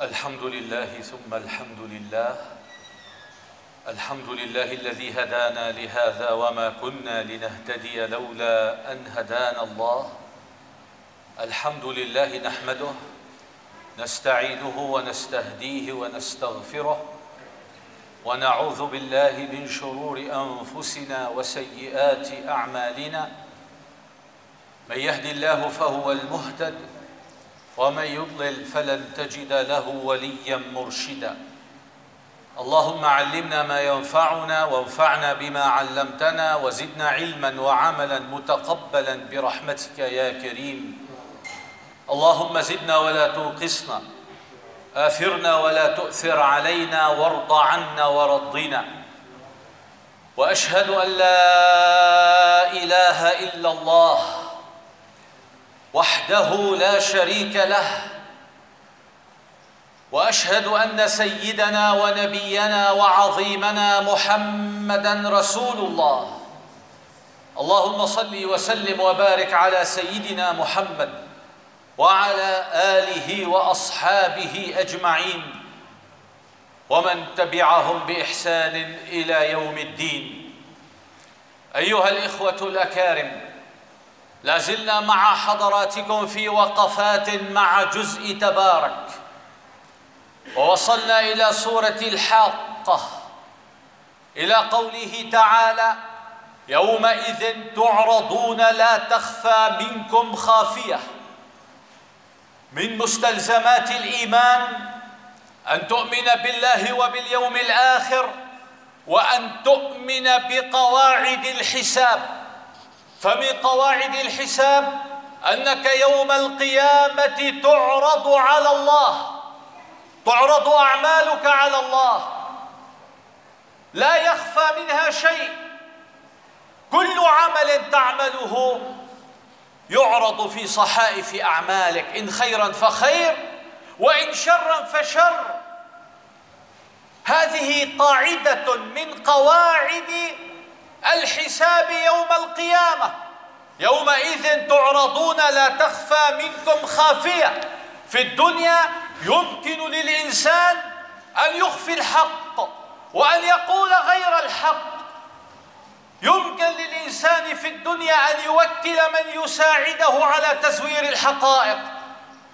الحمد لله ثم الحمد لله. الحمد لله الذي هدانا لهذا وما كنا لنهتدي لولا أن هدانا الله. الحمد لله نحمده نستعينه ونستهديه ونستغفره ونعوذ بالله من شرور أنفسنا وسيئات أعمالنا. من يهد الله فهو المهتد ومن يضلل فلن تجد له وليا مرشدا. اللهم علمنا ما ينفعنا وانفعنا بما علمتنا وزدنا علما وعملا متقبلا برحمتك يا كريم. اللهم زدنا ولا تنقصنا آثرنا ولا تؤثر علينا وارض عنا ورضنا وأشهد أن لا إله إلا الله وحده لا شريك له. وأشهد أن سيدنا ونبينا وعظيمنا محمدا رسول الله. اللهم صل وسلم وبارك على سيدنا محمد وعلى آله وأصحابه أجمعين. ومن تبعهم بإحسان إلى يوم الدين. أيها الإخوة الأكارم لا زلنا مع حضراتكم في وقفات مع جزء تبارك. ووصلنا إلى سورة الحاقة. إلى قوله تعالى يومئذ تعرضون لا تخفى منكم خافية. من مستلزمات الإيمان أن تؤمن بالله وباليوم الآخر وأن تؤمن بقواعد الحساب. فمن قواعد الحساب أنك يوم القيامة تعرض على الله تعرض أعمالك على الله. لا يخفى منها شيء. كل عمل تعمله يعرض في صحائف أعمالك إن خيرا فخير وإن شرا فشر. هذه قاعدة من قواعد الحساب يوم القيامة. يومئذ تعرضون لا تخفى منكم خافية. في الدنيا يمكن للإنسان أن يخفي الحق وأن يقول غير الحق. يمكن للإنسان في الدنيا أن يوكل من يساعده على تزوير الحقائق.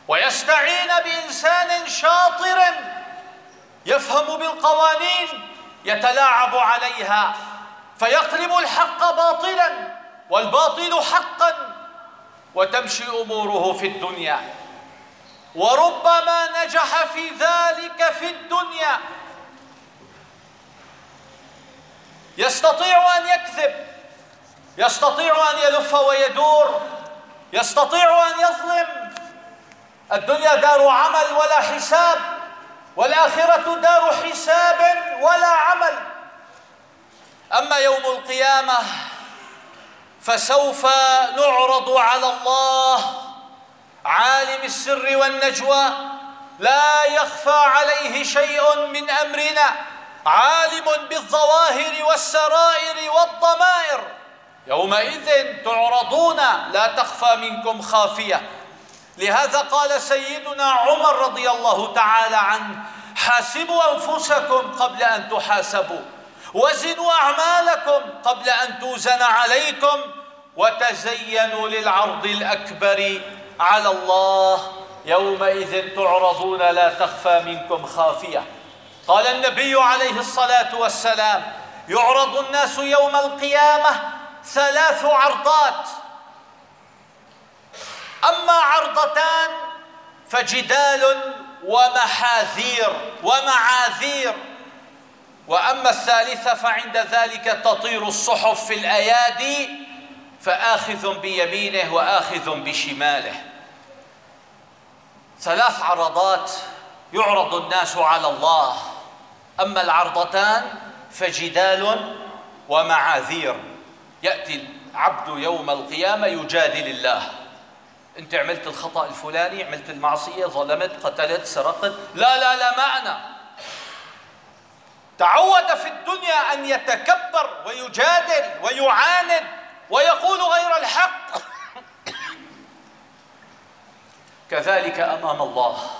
ويستعين بإنسان شاطر يفهم بالقوانين يتلاعب عليها. فيقلب الحق باطلا والباطل حقا وتمشي أموره في الدنيا. وربما نجح في ذلك في الدنيا. يستطيع أن يكذب يستطيع أن يلف ويدور يستطيع أن يظلم. الدنيا دار عمل ولا حساب والآخرة دار حساب ولا عمل. أما يوم القيامة فسوف نعرض على الله عالم السر والنجوى لا يخفى عليه شيء من أمرنا عالم بالظواهر والسرائر والضمائر. يومئذ تعرضون لا تخفى منكم خافية. لهذا قال سيدنا عمر رضي الله تعالى عنه حاسبوا أنفسكم قبل أن تحاسبوا. وزنوا أعمالكم قبل أن توزن عليكم وتزينوا للعرض الأكبر على الله يومئذ تعرضون لا تخفى منكم خافية. قال النبي عليه الصلاة والسلام يعرض الناس يوم القيامة ثلاث عرضات. أما عرضتان فجدال ومحاذير ومعاذير. وأما الثالثة فعند ذلك تطير الصحف في الأيادي فآخذ بيمينه وآخذ بشماله. ثلاث عرضات يعرض الناس على الله. أما العرضتان فجدال ومعاذير. يأتي العبد يوم القيامة يجادل الله. أنت عملت الخطأ الفلاني عملت المعصية ظلمت قتلت سرقت. لا لا لا ما أنا. تعود في الدنيا أن يتكبر ويجادل ويعاند ويقول غير الحق. كذلك أمام الله.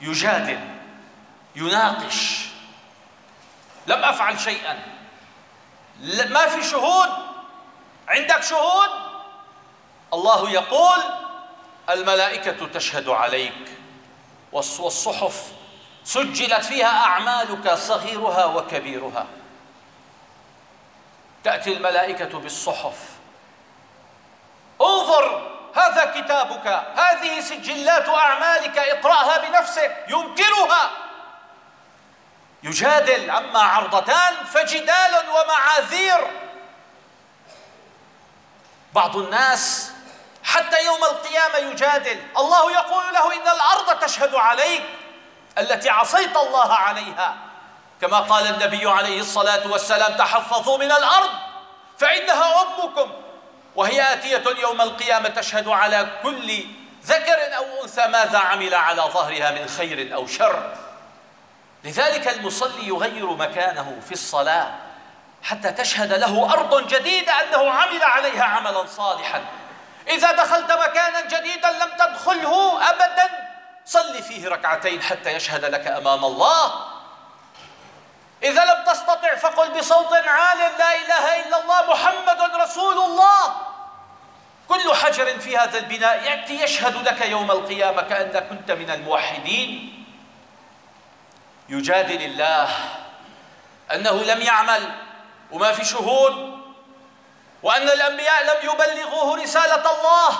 يجادل يناقش. لم أفعل شيئا. ما في شهود؟ عندك شهود؟ الله يقول الملائكة تشهد عليك. والصحف سجلت فيها أعمالك صغيرها وكبيرها. تأتي الملائكة بالصحف. انظر هذا كتابك هذه سجلات أعمالك اقرأها بنفسك ينكرها يجادل اما عرضتان فجدال ومعاذير. بعض الناس حتى يوم القيامة يجادل. الله يقول له إن الأرض تشهد عليك التي عصيت الله عليها. كما قال النبي عليه الصلاة والسلام تحفظوا من الأرض فإنها امكم وهي آتية يوم القيامة تشهد على كل ذكر أو أنثى ماذا عمل على ظهرها من خير أو شر. لذلك المصلي يغير مكانه في الصلاة حتى تشهد له أرض جديدة أنه عمل عليها عملا صالحا. إذا دخلت مكانا جديدا لم تدخله أبدا. صل فيه ركعتين حتى يشهد لك أمام الله. إذا لم تستطع فقل بصوت عال لا إله إلا الله محمد رسول الله. كل حجر في هذا البناء يأتي يشهد لك يوم القيامة كأنك كنت من الموحدين. يجادل الله أنه لم يعمل وما في شهود. وأن الأنبياء لم يبلغوه رسالة الله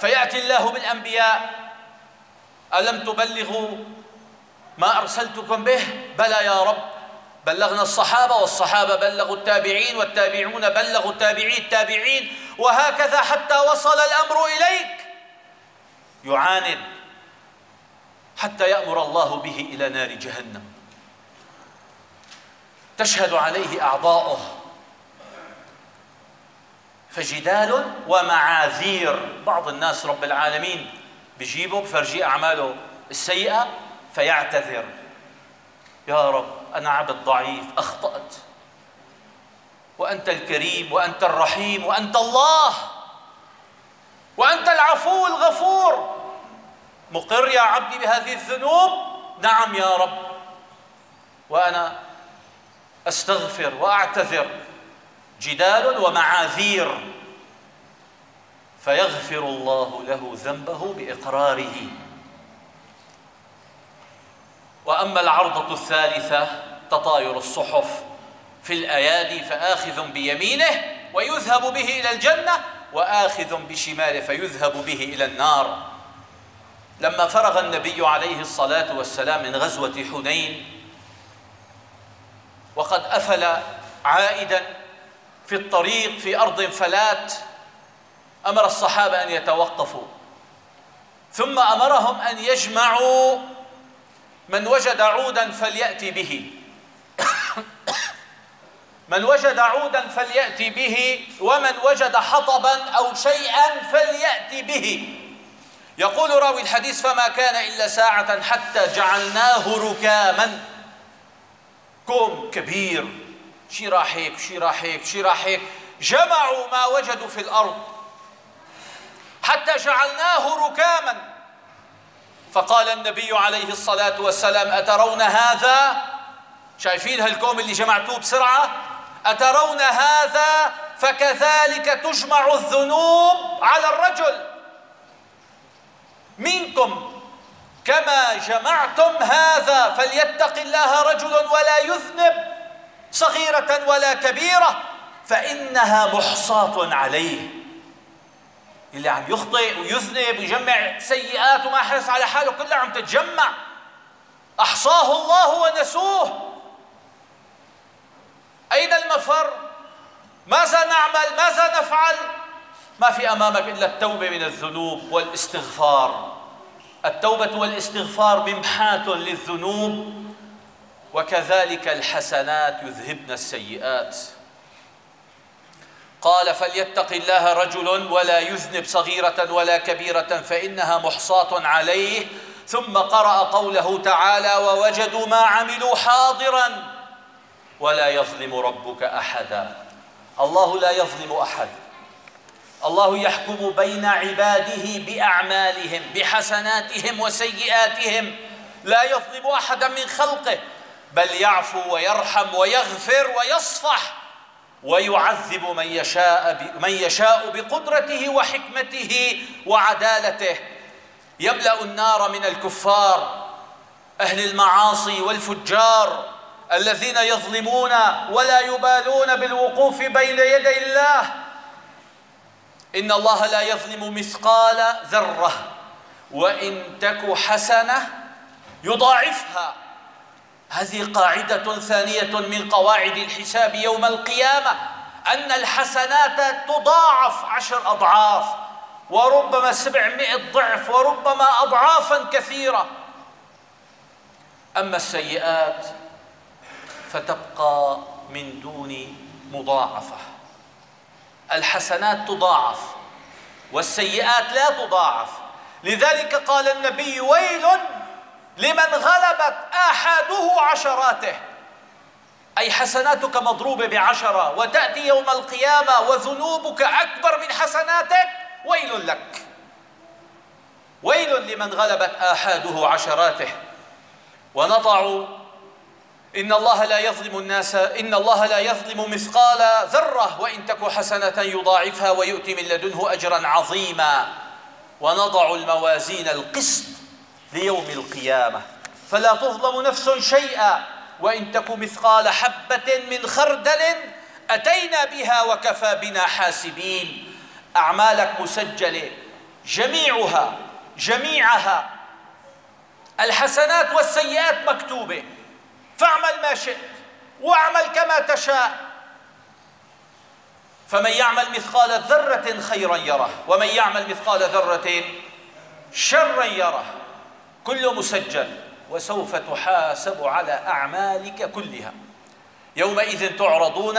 فيأتي الله بالأنبياء. ألم تبلغوا ما أرسلتكم به؟ بلى يا رب بلغنا الصحابة والصحابة بلغوا التابعين والتابعون بلغوا التابعين التابعين وهكذا حتى وصل الأمر إليك. يعاند حتى يأمر الله به إلى نار جهنم. تشهد عليه أعضاؤه. فجدال ومعاذير. بعض الناس رب العالمين بيجيبه بفرجي أعماله السيئة فيعتذر. يا رب أنا عبد ضعيف أخطأت. وأنت الكريم وأنت الرحيم وأنت الله. وأنت العفو الغفور. مقر يا عبدي بهذه الذنوب؟ نعم يا رب. وأنا أستغفر وأعتذر. جدال ومعاذير. فيغفر الله له ذنبه بإقراره. وأما العرضة الثالثة تطاير الصحف في الأيادي فآخذ بيمينه ويذهب به إلى الجنة وآخذ بشماله فيذهب به إلى النار. لما فرغ النبي عليه الصلاة والسلام من غزوة حنين وقد أفل عائدا في الطريق في أرض فلات أمر الصحابة أن يتوقفوا. ثم أمرهم أن يجمعوا من وجد عودا فليأتي به. من وجد عودا فليأتي به ومن وجد حطبا أو شيئا فليأتي به. يقول راوي الحديث فما كان إلا ساعة حتى جعلناه ركاما. كوم كبير. شي راح هيك شي راح هيك شي راح هيك جمعوا ما وجدوا في الأرض. حتى جعلناه ركاما. فقال النبي عليه الصلاة والسلام أترون هذا؟ شايفين هالكوم اللي جمعتوه بسرعة؟ أترون هذا؟ فكذلك تجمع الذنوب على الرجل. منكم كما جمعتم هذا فليتق الله رجل ولا يذنب. صغيرة ولا كبيرة فإنها محصاة عليه اللي عم يخطئ ويذنب ويجمع سيئات وما حرص على حاله كلها عم تتجمع أحصاه الله ونسوه أين المفر؟ ماذا نعمل؟ ماذا نفعل؟ ما في أمامك إلا التوبة من الذنوب والاستغفار التوبة والاستغفار ممحاة للذنوب وكذلك الحسنات يذهبن السيئات. قال فليتق الله رجل ولا يذنب صغيرة ولا كبيرة فإنها محصاة عليه. ثم قرأ قوله تعالى ووجدوا ما عملوا حاضرا ولا يظلم ربك أحدا. الله لا يظلم أحد. الله يحكم بين عباده بأعمالهم بحسناتهم وسيئاتهم. لا يظلم أحدا من خلقه. بل يعفو ويرحم ويغفر ويصفح ويعذب من يشاء من يشاء بقدرته وحكمته وعدالته. يملأ النار من الكفار أهل المعاصي والفجار الذين يظلمون ولا يبالون بالوقوف بين يدي الله. إن الله لا يظلم مثقال ذرة وإن تك حسنة يضاعفها. هذه قاعدة ثانية من قواعد الحساب يوم القيامة أن الحسنات تضاعف عشر أضعاف وربما سبعمائة ضعف وربما اضعافا كثيرة. أما السيئات فتبقى من دون مضاعفة. الحسنات تضاعف والسيئات لا تضاعف. لذلك قال النبي ويل لمن غلبت آحاده عشراته. أي حسناتك مضروبة بعشرة وتأتي يوم القيامة وذنوبك أكبر من حسناتك ويل لك. ويل لمن غلبت آحاده عشراته. ونضع إن الله لا يظلم الناس إن الله لا يظلم مثقال ذرة وإن تك حسنة يضاعفها ويؤتي من لدنه أجرا عظيما. ونضع الموازين القسط ليوم القيامة. فلا تظلم نفس شيئا وإن تك مثقال حبة من خردل أتينا بها وكفى بنا حاسبين. أعمالك مسجلة جميعها جميعها. الحسنات والسيئات مكتوبة. فاعمل ما شئت واعمل كما تشاء. فمن يعمل مثقال ذرة خيرا يره ومن يعمل مثقال ذرة شرا يره. كل مسجل وسوف تحاسب على أعمالك كلها. يومئذ تعرضون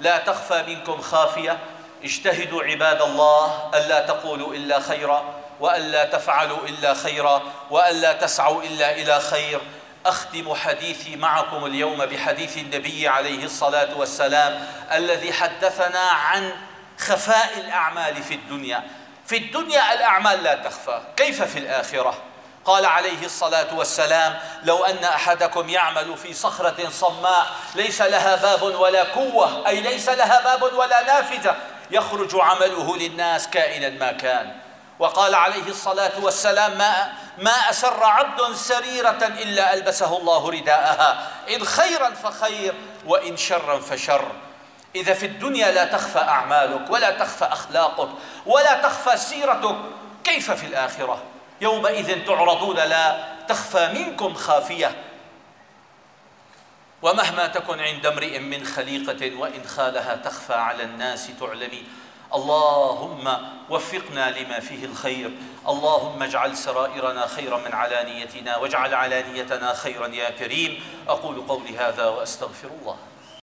لا تخفى منكم خافية. اجتهدوا عباد الله ألا تقولوا إلا خيرا وألا تفعلوا إلا خيرا وألا تسعوا إلا إلى خير. أختم حديثي معكم اليوم بحديث النبي عليه الصلاة والسلام الذي حدثنا عن خفاء الأعمال في الدنيا. في الدنيا الأعمال لا تخفى. كيف في الآخرة؟ قال عليه الصلاة والسلام لو أن أحدكم يعمل في صخرة صماء ليس لها باب ولا قوة أي ليس لها باب ولا نافذة يخرج عمله للناس كائنا ما كان. وقال عليه الصلاة والسلام ما, ما أسر عبد سريرة إلا ألبسه الله رداءها إن خيرا فخير وإن شرا فشر. إذا في الدنيا لا تخفى أعمالك ولا تخفى أخلاقك ولا تخفى سيرتك كيف في الآخرة؟ يومئذ تعرضون لا تخفى منكم خافية. ومهما تكن عند امرئ من خليقة وإن خالها تخفى على الناس تعلمي. اللهم وفقنا لما فيه الخير. اللهم اجعل سرائرنا خيرا من علانيتنا واجعل علانيتنا خيرا يا كريم. أقول قولي هذا وأستغفر الله.